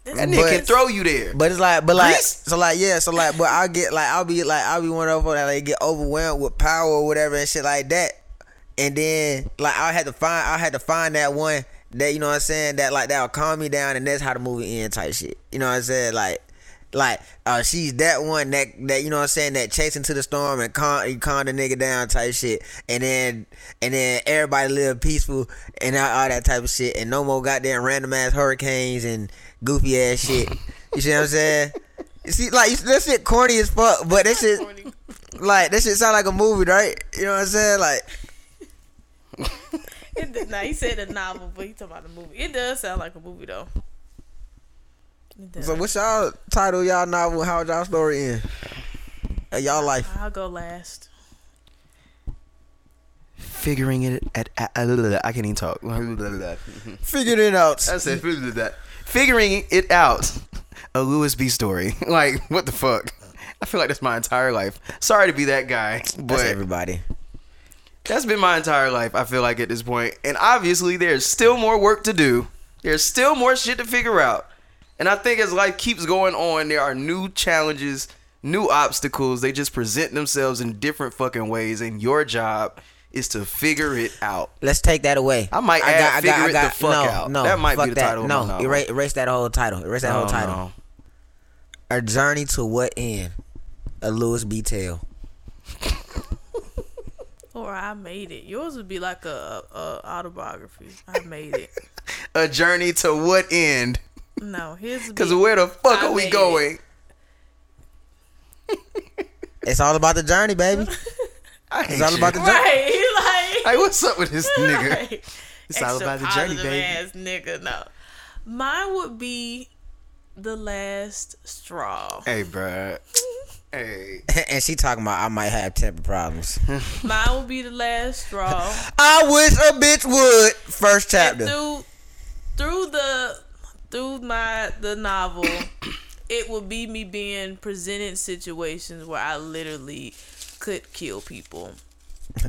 That nigga can throw you there. But it's like, but like, Grease? so like, yeah, so like, but I'll get like, I'll be like, I'll be one of them that like get overwhelmed with power or whatever and shit like that, and then like I had to find, I had to find that one that you know what I'm saying that like that'll calm me down and that's how the movie end type shit. You know what I'm saying? Like, like uh, she's that one that that you know what I'm saying that chasing to the storm and calm, calm the nigga down type shit, and then and then everybody live peaceful and all, all that type of shit, and no more goddamn random ass hurricanes and goofy ass shit. You see what I'm saying? You see, like that shit corny as fuck, but that shit corny. like that shit sound like a movie, right? You know what I'm saying? Like, It does not. He said a novel, but he talking about a movie. It does sound like a movie though. It so what's y'all title, y'all novel? How y'all story end? Uh, y'all life. I'll go last. Figuring it at, at, I can't even talk. Figuring it out. I said figuring it out. A Lewis B story. Like what the fuck? I feel like that's my entire life. Sorry to be that guy, That's but everybody. that's been my entire life. I feel like at this point, and obviously there's still more work to do. There's still more shit to figure out, and I think as life keeps going on, there are new challenges, new obstacles. They just present themselves in different fucking ways, and your job is to figure it out. Let's take that away. I might add figure it the fuck no, out. No, That might be fuck the that. title of No, erase, erase that whole title. Erase that whole Oh, title. no. A journey to what end? A Lewis B. Tale. Or I made it. Yours would be like a, a autobiography. I made it. A journey to what end? No, his. Because where the fuck I are we made it. going? It's all about the journey, baby. I It's all you. about the journey. Right, like. Hey, what's up with this nigga? Right. It's all about the journey, baby. Ass nigga, no. Mine would be the last straw. Hey, bruh. Hey. and she talking about I might have temper problems. Mine would be the last straw. I wish a bitch would. First And chapter. through through the through my the novel, it would be me being presented situations where I literally could kill people,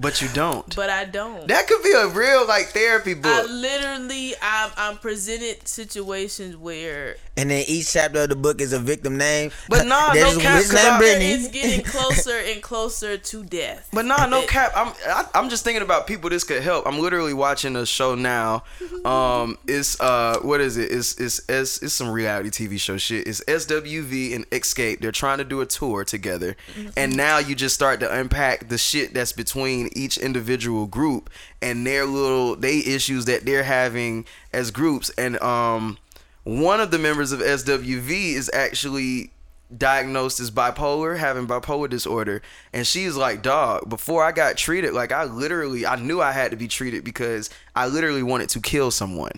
But you don't. but I don't. That could be a real like therapy I book. literally, I'm, I'm presented situations where And then each chapter of the book is a victim name. But nah, no There's cap, bitch 'cause named Brittany. it's getting closer and closer to death. But nah, no It- cap. I'm I, I'm just thinking about people this could help. I'm literally watching a show now. Um, it's uh, what is it? It's it's it's, it's some reality TV show shit. It's SWV and Xscape. They're trying to do a tour together, and now you just start to unpack the shit that's between each individual group and their little they issues that they're having as groups. And um, one of the members of SWV is actually diagnosed as bipolar, having bipolar disorder, and she's like, "Dog, before I got treated, like I literally, I knew I had to be treated because I literally wanted to kill someone,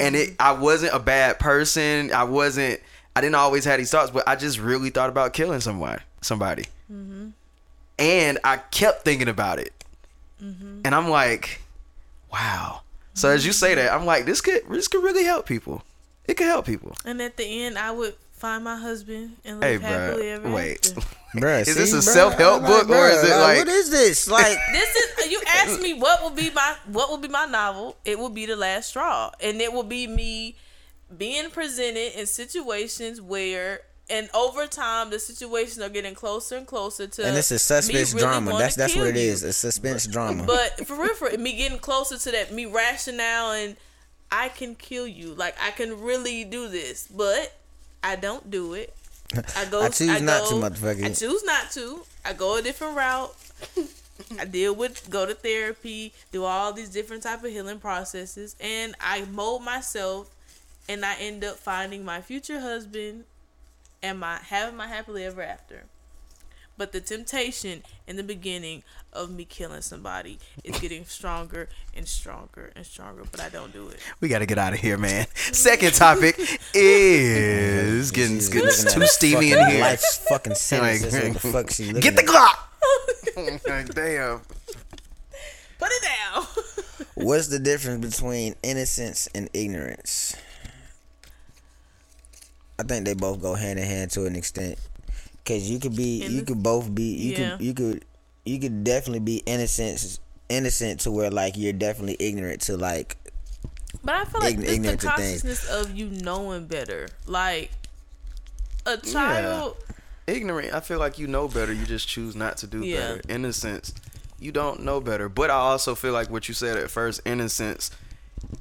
and it, I wasn't a bad person. I wasn't, I didn't always have these thoughts, but I just really thought about killing someone, somebody." And I kept thinking about it, Mm-hmm. and I'm like, wow. So as you say that, I'm like, this could this could really help people. It could help people. And at the end, I would find my husband and Hey, live happily ever bro, wait. after. Bruh, Is this a self-help I'm book or is it like- what is this? Like, This is you asked me what would be my what would be my novel. It will be the last straw, and it will be me being presented in situations where, and over time, the situations are getting closer and closer to. and it's a me suspense really drama. That's that's what it is. it you. is. A suspense drama. But for real, for me getting closer to that, me rationale and I can kill you. Like I can really do this, but I don't do it. I go. I choose not to, motherfucker. I choose not to. I go a different route. I deal with go to therapy, do all these different type of healing processes, and I mold myself, and I end up finding my future husband, and my having my happily ever after. But the temptation in the beginning of me killing somebody is getting stronger and stronger and stronger, but I don't do it. We got to get out of here, man. Second topic is getting, She's getting too steamy in here. Life's fucking sentences. Like, what the fuck she Get the at. Glock. Like, Damn. Put it down. What's the difference between innocence and ignorance? I think they both go hand in hand to an extent. Cause you could be, you could both be, you Yeah. could, you could, you could definitely be innocent, innocent to where like you're definitely ignorant to like But I feel like Ign- it's the ignorant things. consciousness of you knowing better. Like a child. Ignorant. I feel like you know better. You just choose not to do Yeah. better. Innocence. You don't know better. But I also feel like what you said at first, innocence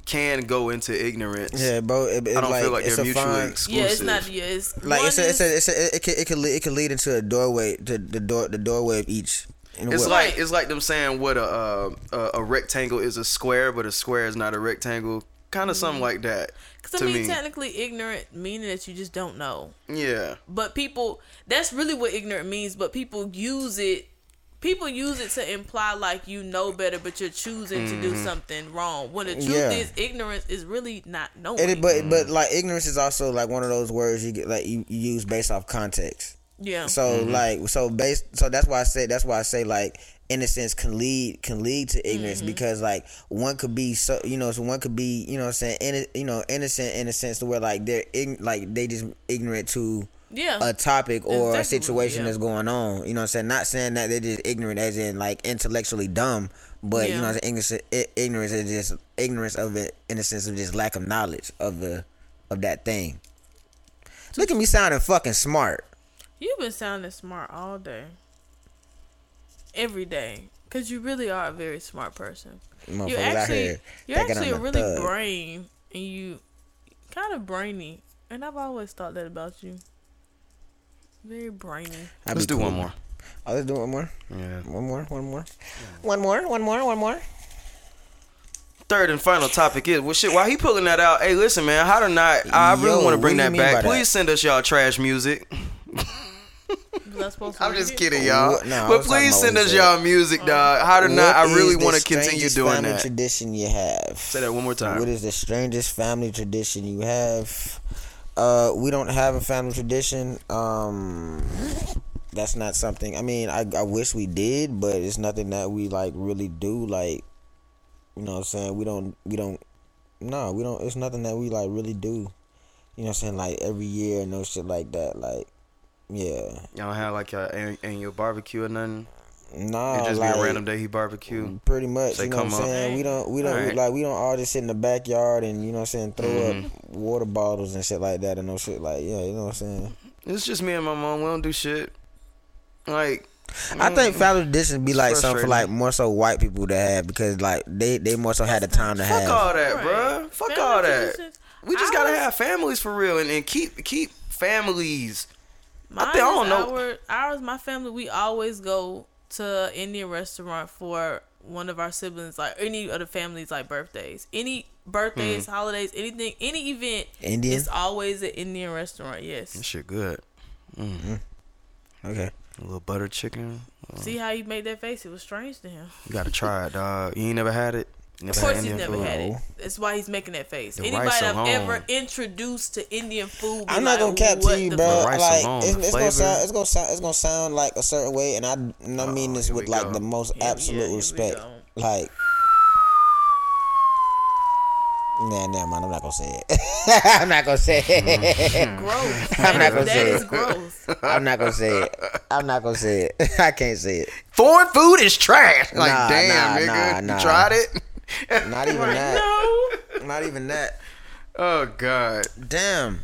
can go into ignorance. yeah, bro. It, it's I don't like, feel like they're mutually fine, exclusive. Yeah, it's not. Yeah, it's like it's a, it's a, it's a, it could, it could, lead, it could lead into a doorway to the door, the doorway of each. It's what? like it's like them saying what a uh, a, a rectangle is a square, but a square is not a rectangle. Kind of something like that. Cause I to mean, me. technically, ignorant meaning that you just don't know. Yeah. But people, that's really what ignorant means. But people use it. People use it to imply like you know better, but you're choosing to Mm-hmm. do something wrong. When the truth Yeah. is, ignorance is really not knowing. It, but but like ignorance is also like one of those words you get like you, you use based off context. yeah. So like so based so that's why I say that's why I say like innocence can lead can lead to ignorance Mm-hmm. because like one could be so you know so one could be you know what I'm saying in, you know innocent in a sense to where like they're ign- like they just ignorant to yeah. a topic or a situation yeah. that's going on. You know what I'm saying? Not saying that they're just ignorant as in like intellectually dumb, but you know what I'm saying? Ignorance, is just ignorance of it in the sense of just lack of knowledge of the of that thing. Look at me sounding fucking smart. You've been sounding smart all day. Every day. Because you really are a very smart person. You're actually, you're actually really thug. brain. And you kind of brainy. And I've always thought that about you. Very brainy. I'd Let's be do one more. Oh, let's do one more. Yeah. One more. One more. One more. One more. One more. Third and final topic is well shit. While he pulling that out, hey, listen, man, how to not? I really want to bring that you mean by back. that? Please send us y'all trash music. I supposed to I'm just kidding, y'all. What? No, but please send us y'all music, dog. How to not? I really want to continue strangest doing family that. Tradition you have. Say that one more time. What is the strangest family tradition you have? Uh, we don't have a family tradition. Um, that's not something. I mean, I I wish we did, but it's nothing that we like really do. Like, you know, what I'm saying we don't we don't. No, we don't. It's nothing that we like really do. You know, what I'm saying like every year no shit like that. Like, yeah, Y'all have like a an- annual barbecue or nothing. No, It just like, be a random day he barbecue. Pretty much, you know what I'm come up. saying. We don't, we don't Alright. like, we don't all just sit in the backyard and you know what I'm saying, throw Mm-hmm. up water bottles and shit like that and no shit like, yeah, you know what I'm saying. It's just me and my mom. We don't do shit. Like I think family traditions be like something for like more so white people to have because like they they more so had the time to fuck have. Fuck all that, Right. bruh. Fuck Family all that. traditions. We just I gotta was- have families for real and, and keep keep families. Mine I think- I don't is know. Our, ours, my family, we always go to an Indian restaurant for one of our siblings, like any of the families, like birthdays, any birthdays, Hmm. holidays, anything, any event. Indian? It's always an Indian restaurant. Yes. That shit good. Mm-hmm. Okay. A little butter chicken. See how you made that face? It was strange to him. You gotta try it, dog. You ain't never had it. Of course, he's never food. had it. That's why he's making that face. The Anybody I've alone. ever introduced to Indian food, I'm not like, gonna cap what to you, bro. fuck? Like alone, it's, it's gonna sound, it's gonna sound, it's gonna sound like a certain way, and I, and I mean this with like go. the most Yeah, yeah, absolute here we respect. Like, nah, never mind. I'm not gonna say it. I'm not gonna say it. Hmm. Gross. I'm not gonna say that it. is gross. I'm not gonna say it. I'm not gonna say it. I can't say it. Foreign food is trash. Like, Nah, damn, nah, nigga, nah, nah. you tried it. Not even Right. that. No. Not even that. Oh God, Damn.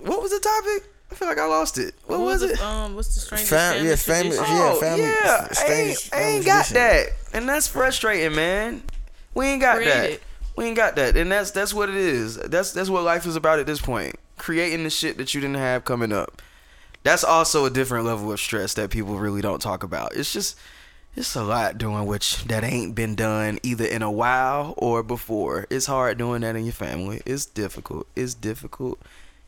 what was the topic? I feel like I lost it. What, was the- it? Um, what's the strangest Fam- family yeah, family- tradition? yeah, oh family- yeah, I strange ain't, I ain't got that, and that's frustrating, man. We ain't got Create that. it. We ain't got that, and that's that's what it is. That's that's what life is about at this point. Creating the shit that you didn't have coming up. That's also a different level of stress that people really don't talk about. It's just it's a lot doing which that ain't been done either in a while or before. It's hard doing that in your family. It's difficult. It's difficult.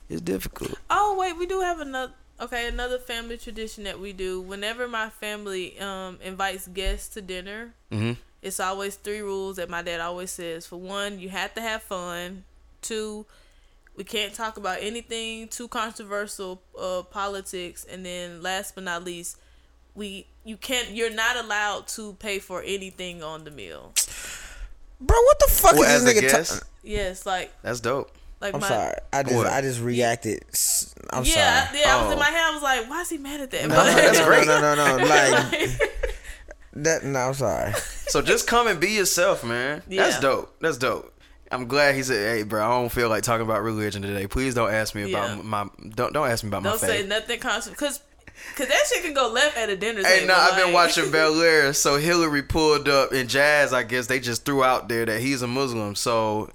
It's difficult. Oh wait, we do have another. Okay, another family tradition that we do. Whenever my family um invites guests to dinner, Mhm. it's always three rules that my dad always says. For one, you have to have fun. Two, we can't talk about anything too controversial, uh, politics, and then last but not least, we you can't. You're not allowed to pay for anything on the meal. Bro, what the fuck Well, is this nigga guest, talking? Yes, like that's dope. like I'm my sorry. I just What? I just reacted. S- I'm yeah, sorry. yeah. I was Oh. in my head. I was like, why is he mad at that? No, But- that's no, great. No, no, no, no. Like that. No, I'm sorry. So just come and be yourself, man. Yeah. That's dope. That's dope. I'm glad he said, "Hey, bro, I don't feel like talking about religion today. Please don't ask me Yeah. about my don't don't ask me about my Don't say nothing constant, cause, cause that shit can go left at a dinner Hey, table. no, I've been watching Bel Air. So Hilary pulled up in Jazz. I guess they just threw out there that he's a Muslim. So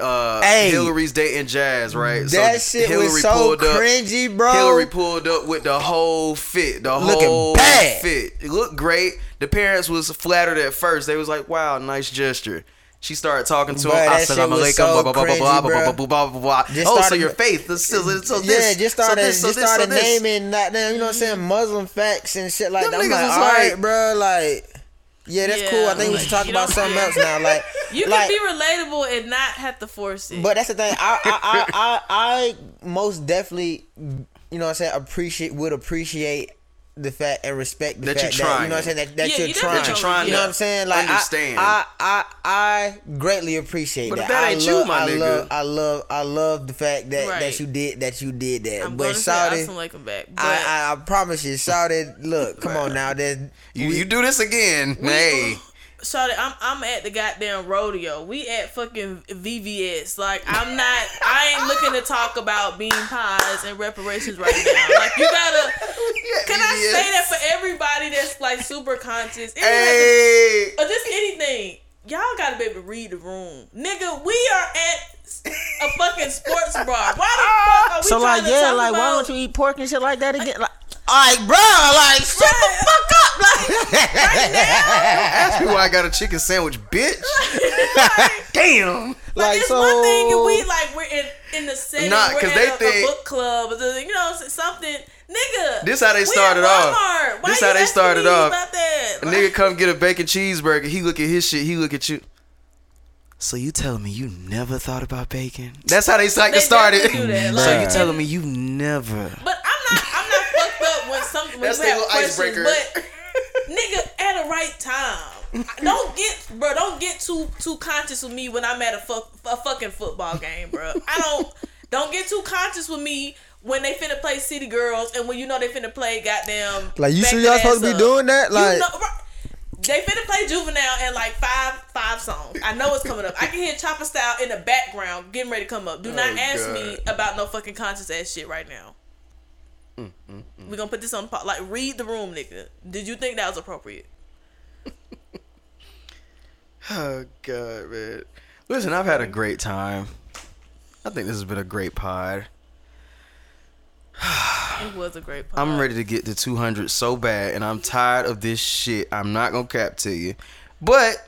uh, Hey. Hilary's dating Jazz, right? That so shit was so cringy, bro. Hilary pulled up with the whole fit, the Looking whole bad. fit. It looked great. The parents was flattered at first. They was like, "Wow, nice gesture." She started talking to him. that shit Assalamu was alaikum, so blah blah blah blah blah blah blah blah blah blah. Oh, so your faith. So, so, so yeah, this, just so started this, so just this, so started this. naming that damn, you know what I'm saying, Muslim facts and shit like Them that. I'm like, all right, like- bro, like, yeah, that's Yeah, cool. I think we should talk about something yeah. else now. Like, You can like, be relatable and not have to force it. But that's the thing. I I, I, I I most definitely, you know, what I'm saying appreciate would appreciate the fact and respect the That fact you're that you know what I'm saying that, that Yeah, you're you trying. That you're trying You know what I'm saying? Like I- understand. I I I, greatly appreciate But if that. that I ain't you, love, my I nigga. love I love I love the fact that Right. that you did that you did that. I'm but going to say Saudi, back. But I, I I promise you, Saudi. Look, come on now. There's You, you do this again. hey. Shawty, I'm I'm at the goddamn rodeo. We at fucking VVS. Like I'm not. I ain't looking to talk about bean pies and reparations right now. Like you gotta. Can I say that for everybody that's like super conscious? It Hey. or just anything. Y'all gotta be able to read the room, nigga. We are at a fucking sports bar. Why the fuck are we so trying like to yeah, talk like why don't you eat pork and shit like that again? Like, all right, bro, like shut the fuck up, like Ask me why I got a chicken sandwich, bitch. Damn. Like, Like, it's so- one thing if we like we're in in the city, Nah, we're 'cause at they a, think- a book club, or the- you know, something. Nigga, This how they started off. Why This you how they started off. About? A nigga come get a bacon cheeseburger. He look at his shit. He look at you. So you telling me you never thought about bacon? That's how they like They to start it. definitely do that, So you telling me you never? But I'm not. I'm not fucked up when something. When That's you their have little icebreaker. But nigga, at the right time. Don't get, bro. Don't get too too conscious with me when I'm at a fuck a fucking football game, bro. I don't. Don't get too conscious with me when they finna play City Girls and when you know they finna play goddamn. Like, you Back sure That y'all supposed to be doing that? You Like- know, bro, they finna play Juvenile and like five five songs. I know it's coming up. I can hear Choppa Style in the background getting ready to come up. Do not Oh, ask God. me about no fucking conscious ass shit right now. Mm, we gonna put this on the. Like, read the room, nigga. Did you think that was appropriate? Oh god, man. Listen, I've had a great time. I think this has been a great pod. It was a great pod. I'm ready to get to 200 so bad, and I'm tired of this shit. I'm not gonna cap to you, but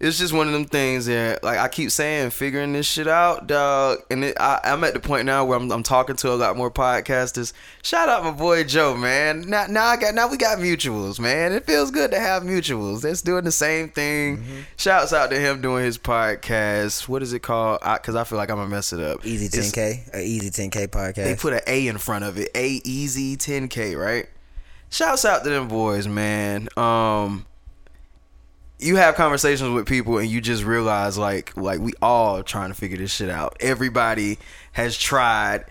it's just one of them things that like I keep saying, figuring this shit out, dog. And it, I, I'm at the point now where I'm, I'm talking to a lot more podcasters. Shout out my boy Joe, man. Now, now I got now we got mutuals, man. It feels good to have mutuals. That's doing the same thing. Mm-hmm. Shouts out to him doing his podcast. What is it called? Because I, feel like I'm gonna mess it up. Easy It's- 10K, a Easy 10K podcast. They put an A in front of it. A easy 10K, right? Shouts out to them boys, man. Um you have conversations with people and you just realize like like we all trying to figure this shit out. Everybody has tried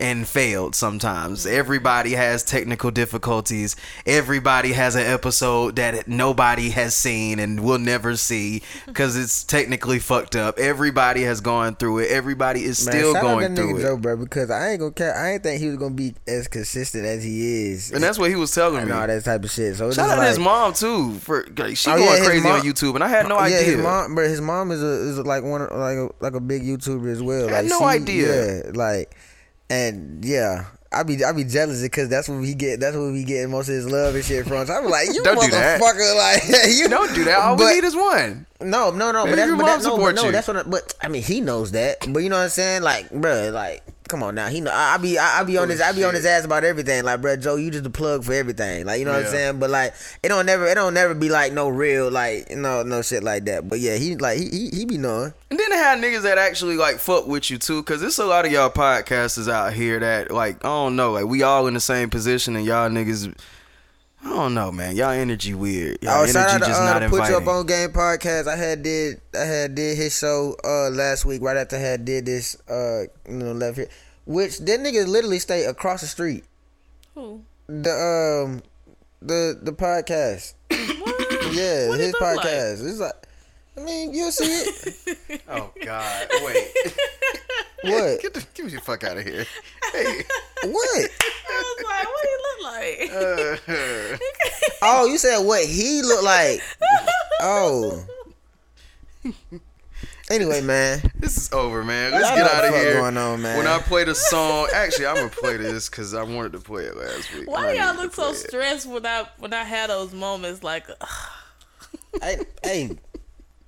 and failed sometimes. Mm-hmm. Everybody has technical difficulties. Everybody has an episode that nobody has seen and will never see because it's technically fucked up. Everybody has gone through it. Everybody is Man, still going through nigga it. Joe, bro, because I ain't gonna care. I ain't think he was gonna be as consistent as he is, And that's what he was telling and me. all that type of shit. So it's Shout out to his mom too for like, she Oh, going yeah, crazy mom- on YouTube, and I had no oh, yeah, idea. his mom, bro, his mom is a is like one of, like a, like a big YouTuber as well. I like had no she- idea. Yeah, like, and yeah. I be I be jealous because that's what he get that's where he getting most of his love and shit from. So I'm like, you Don't do that. motherfucker, like you Don't do that. All but, we need is one. No, no, no. Maybe But that's your but mom that, no, but no. you. That's what. I, but I mean, he knows that. But you know what I'm saying? Like, bruh, like, come on now. He know. I, I be I, I be on Oh, his I be on his ass about everything. Like, bruh, Joe, you just the plug for everything. Like, you know what I'm saying? But like, it don't never it don't never be like no real like no no shit like that. But yeah, he like he he, he be knowing. And then they had niggas that actually like fuck with you too, cause it's a lot of y'all podcasters out here that like I don't know, like we all in the same position, and y'all niggas, I don't know, man, y'all energy weird. Y'all Oh, energy shout out to just uh, not the Put You Up on Game podcast. I had did I had did his show uh last week right after I had did this uh you know left here, which that nigga literally stay across the street. Who? The um the the podcast. yeah, What his look like? podcast. It's like I mean, you'll see it. Oh God, wait, what? get, the, get me the fuck out of here. Hey, What? I was like, what do he look like? uh, Oh, you said what he looked like. Oh. Anyway, man. this is over, man. Let's Y'all get know what out the of fuck here. going on, man. When I play the song, actually, I'm gonna play this because I wanted to play it last week. Why I do y'all look so it. stressed when I when I had those moments? Like, ugh. hey,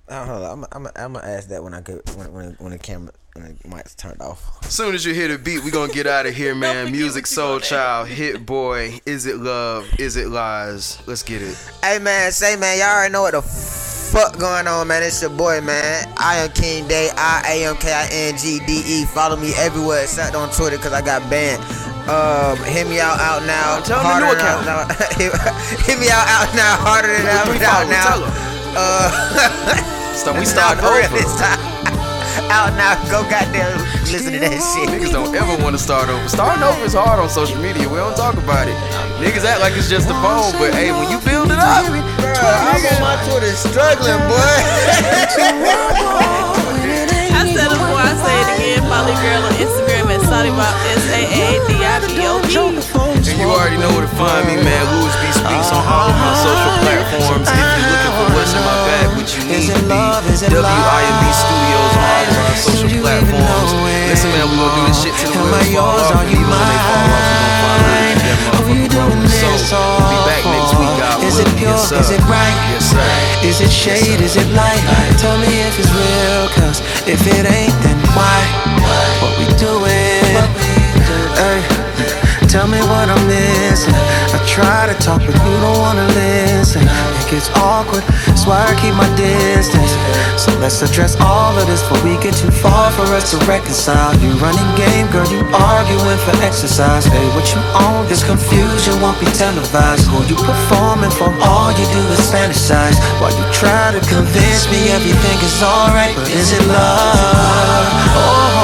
hey. Oh, hold on. I'm, I'm, I'm gonna ask that when I get when when when the camera when the mic's turned off. As soon as you hear the beat, we gonna get out of here, man. Music what you Soul. Child, Hit Boy, Is It Love, Is It Lies? Let's get it. Hey man, say man, y'all already know what the fuck going on, man. It's your boy, man. I am King Day. I A M K I N G D E. Follow me everywhere except on Twitter because I got banned. Um, hit me out out now. Tell 'em the new account. out- hit me out out now. Harder than ever Three out followers, now. tell 'em. Uh, So we start for over. this time. out now. Go goddamn listen to that shit. Niggas don't ever want to start over. Starting over is hard on social media. We don't talk about it. Niggas act like it's just a phone, but hey, when you build it up, Bruh, I'm on my Twitter struggling, boy. I said it before, I say it again. Follow girl on Instagram at Saudibop, S A A D I B O B. and you already know where to find me, man. Lewis B speaks on all of my social platforms. Which you need to be, WIMB Studios on all of our social platforms. Listen, man, we gonna do this shit till the wheels fall off. And even when they fall off, we gonna find a way to get that motherfucker rolling. So we'll be back next week, God Is it pure? Yes. Is it right? Yes, sir. Is it shade? Is it light? Tell me if it's real, cause if it ain't, then why? What we doing? Ay, tell me what I'm missing. Try to talk, but you don't wanna listen. It gets awkward, that's why I keep my distance. So let's address all of this before we get too far for us to reconcile. You running game, girl, you arguing for exercise. Hey, what you own? This confusion won't be televised. Who you performing for? All you do is fantasize. While you try to convince me everything is alright, but is it love? Oh,